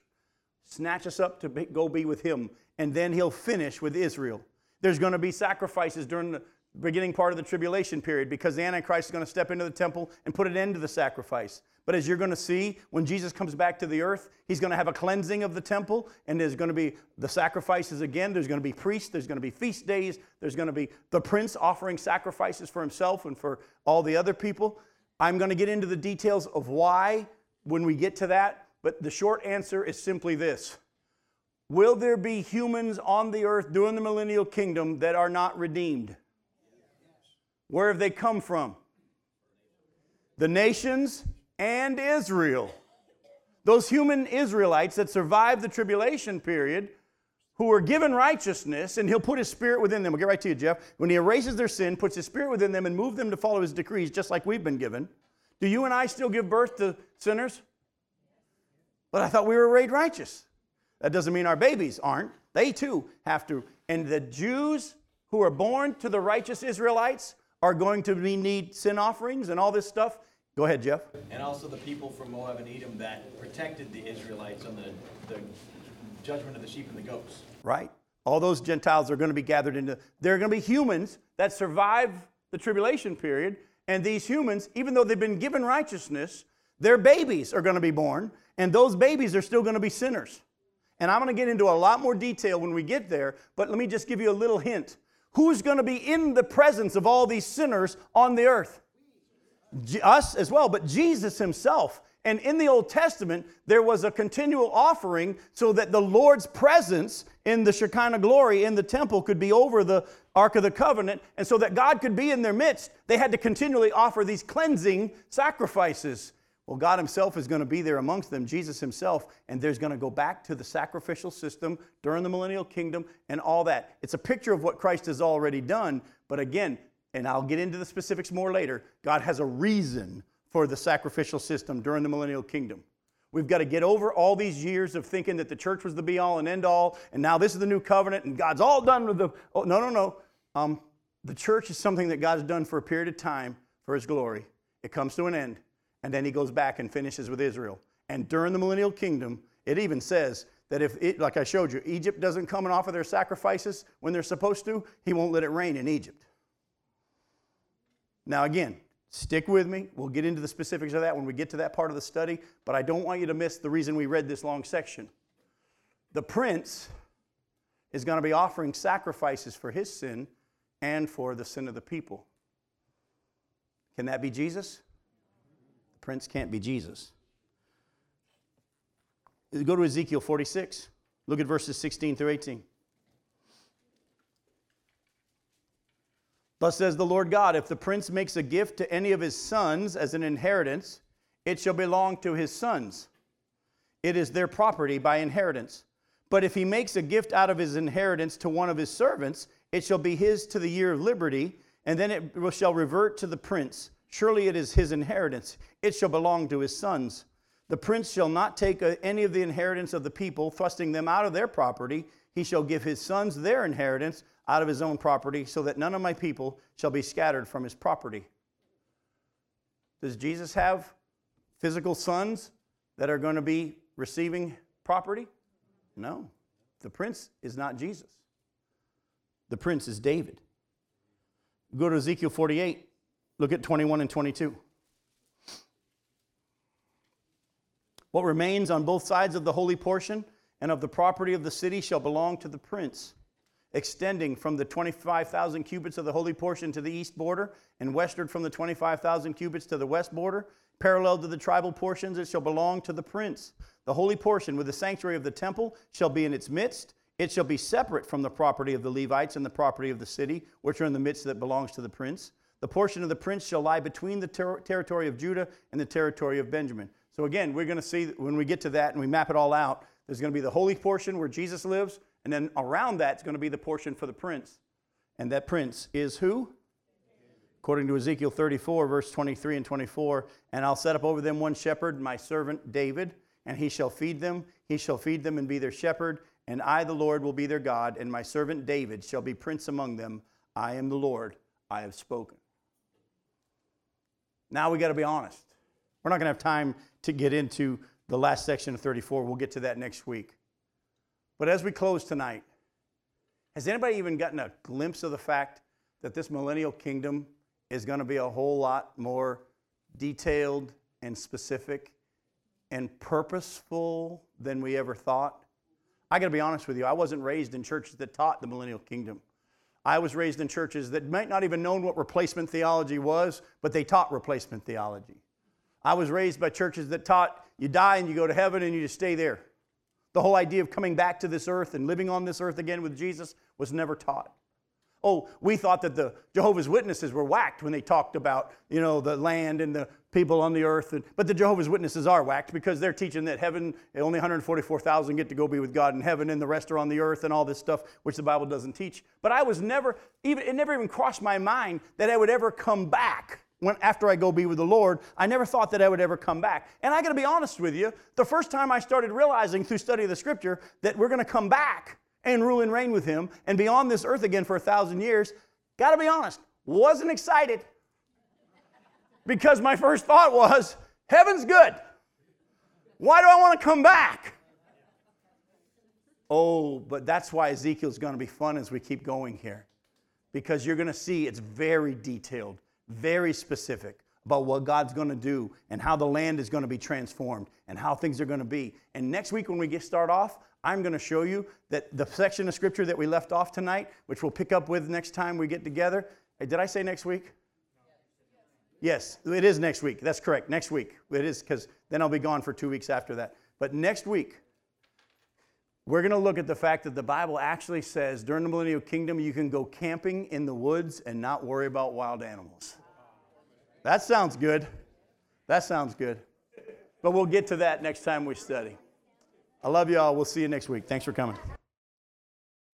Speaker 1: Snatch us up to be, go be with him, and then he'll finish with Israel. There's going to be sacrifices during the beginning part of the tribulation period because the Antichrist is going to step into the temple and put an end to the sacrifice. But as you're going to see, when Jesus comes back to the earth, he's going to have a cleansing of the temple, and there's going to be the sacrifices again. There's going to be priests, there's going to be feast days, there's going to be the prince offering sacrifices for himself and for all the other people. I'm going to get into the details of why when we get to that, but the short answer is simply this Will there be humans on the earth during the millennial kingdom that are not redeemed? Where have they come from? The nations and Israel. Those human Israelites that survived the tribulation period, who were given righteousness, and He'll put His Spirit within them. We'll get right to you, Jeff. When He erases their sin, puts His Spirit within them, and moves them to follow His decrees, just like we've been given. Do you and I still give birth to sinners? But I thought we were made righteous. That doesn't mean our babies aren't. They too have to. And the Jews who are born to the righteous Israelites are going to need sin offerings and all this stuff. Go ahead, Jeff.
Speaker 3: And also the people from Moab and Edom that protected the Israelites on the, the judgment of the sheep and the goats.
Speaker 1: Right. All those Gentiles are going to be gathered into, they're going to be humans that survive the tribulation period. And these humans, even though they've been given righteousness, their babies are going to be born, and those babies are still going to be sinners. And I'm going to get into a lot more detail when we get there, but let me just give you a little hint. Who's going to be in the presence of all these sinners on the earth? Us as well, but Jesus himself. And in the Old Testament, there was a continual offering so that the Lord's presence in the Shekinah glory in the temple could be over the Ark of the Covenant. And so that God could be in their midst, they had to continually offer these cleansing sacrifices. Well, God Himself is going to be there amongst them, Jesus Himself, and there's going to go back to the sacrificial system during the millennial kingdom and all that. It's a picture of what Christ has already done, but again, and I'll get into the specifics more later, God has a reason for the sacrificial system during the millennial kingdom. We've got to get over all these years of thinking that the church was the be all and end all, and now this is the new covenant, and God's all done with the. Oh, no, no, no. Um, the church is something that God's done for a period of time for His glory. It comes to an end and then he goes back and finishes with Israel. And during the millennial kingdom, it even says that if, it, like I showed you, Egypt doesn't come and offer their sacrifices when they're supposed to, he won't let it rain in Egypt. Now, again, stick with me. We'll get into the specifics of that when we get to that part of the study, but I don't want you to miss the reason we read this long section. The prince is going to be offering sacrifices for his sin and for the sin of the people. Can that be Jesus? The prince can't be Jesus. Go to Ezekiel 46. Look at verses 16 through 18. Thus says the Lord God If the prince makes a gift to any of his sons as an inheritance, it shall belong to his sons. It is their property by inheritance. But if he makes a gift out of his inheritance to one of his servants, it shall be his to the year of liberty, and then it shall revert to the prince. Surely it is his inheritance. It shall belong to his sons. The prince shall not take any of the inheritance of the people, thrusting them out of their property. He shall give his sons their inheritance out of his own property, so that none of my people shall be scattered from his property. Does Jesus have physical sons that are going to be receiving property? No. The prince is not Jesus. The prince is David. Go to Ezekiel 48. Look at 21 and 22. What remains on both sides of the holy portion and of the property of the city shall belong to the prince, extending from the 25,000 cubits of the holy portion to the east border, and westward from the 25,000 cubits to the west border. Parallel to the tribal portions, it shall belong to the prince. The holy portion with the sanctuary of the temple shall be in its midst. It shall be separate from the property of the Levites and the property of the city, which are in the midst that belongs to the prince. The portion of the prince shall lie between the ter- territory of Judah and the territory of Benjamin. So again, we're going to see when we get to that and we map it all out, there's going to be the holy portion where Jesus lives, and then around that is going to be the portion for the prince. And that prince is who? According to Ezekiel 34, verse 23 and 24, and I'll set up over them one shepherd, my servant David, and he shall feed them. He shall feed them and be their shepherd, and I, the Lord, will be their God, and my servant David shall be prince among them. I am the Lord, I have spoken. Now we got to be honest. We're not going to have time to get into the last section of 34. We'll get to that next week. But as we close tonight, has anybody even gotten a glimpse of the fact that this millennial kingdom is going to be a whole lot more detailed and specific and purposeful than we ever thought? I got to be honest with you, I wasn't raised in churches that taught the millennial kingdom. I was raised in churches that might not even known what replacement theology was, but they taught replacement theology. I was raised by churches that taught you die and you go to heaven and you just stay there. The whole idea of coming back to this earth and living on this earth again with Jesus was never taught. Oh, we thought that the Jehovah's Witnesses were whacked when they talked about, you know, the land and the people on the earth. And, but the Jehovah's Witnesses are whacked because they're teaching that heaven, only 144,000 get to go be with God in heaven and the rest are on the earth and all this stuff, which the Bible doesn't teach. But I was never, even, it never even crossed my mind that I would ever come back when, after I go be with the Lord. I never thought that I would ever come back. And I got to be honest with you, the first time I started realizing through study of the scripture that we're going to come back and rule and reign with him and be on this earth again for a thousand years, got to be honest, wasn't excited because my first thought was, heaven's good. Why do I want to come back? Oh, but that's why Ezekiel's going to be fun as we keep going here. Because you're going to see it's very detailed, very specific about what God's going to do and how the land is going to be transformed and how things are going to be. And next week, when we get start off, I'm going to show you that the section of scripture that we left off tonight, which we'll pick up with next time we get together. Did I say next week? Yes, it is next week. That's correct. Next week. It is because then I'll be gone for two weeks after that. But next week, we're going to look at the fact that the Bible actually says during the millennial kingdom, you can go camping in the woods and not worry about wild animals. That sounds good. That sounds good. But we'll get to that next time we study. I love you all. We'll see you next week. Thanks for coming.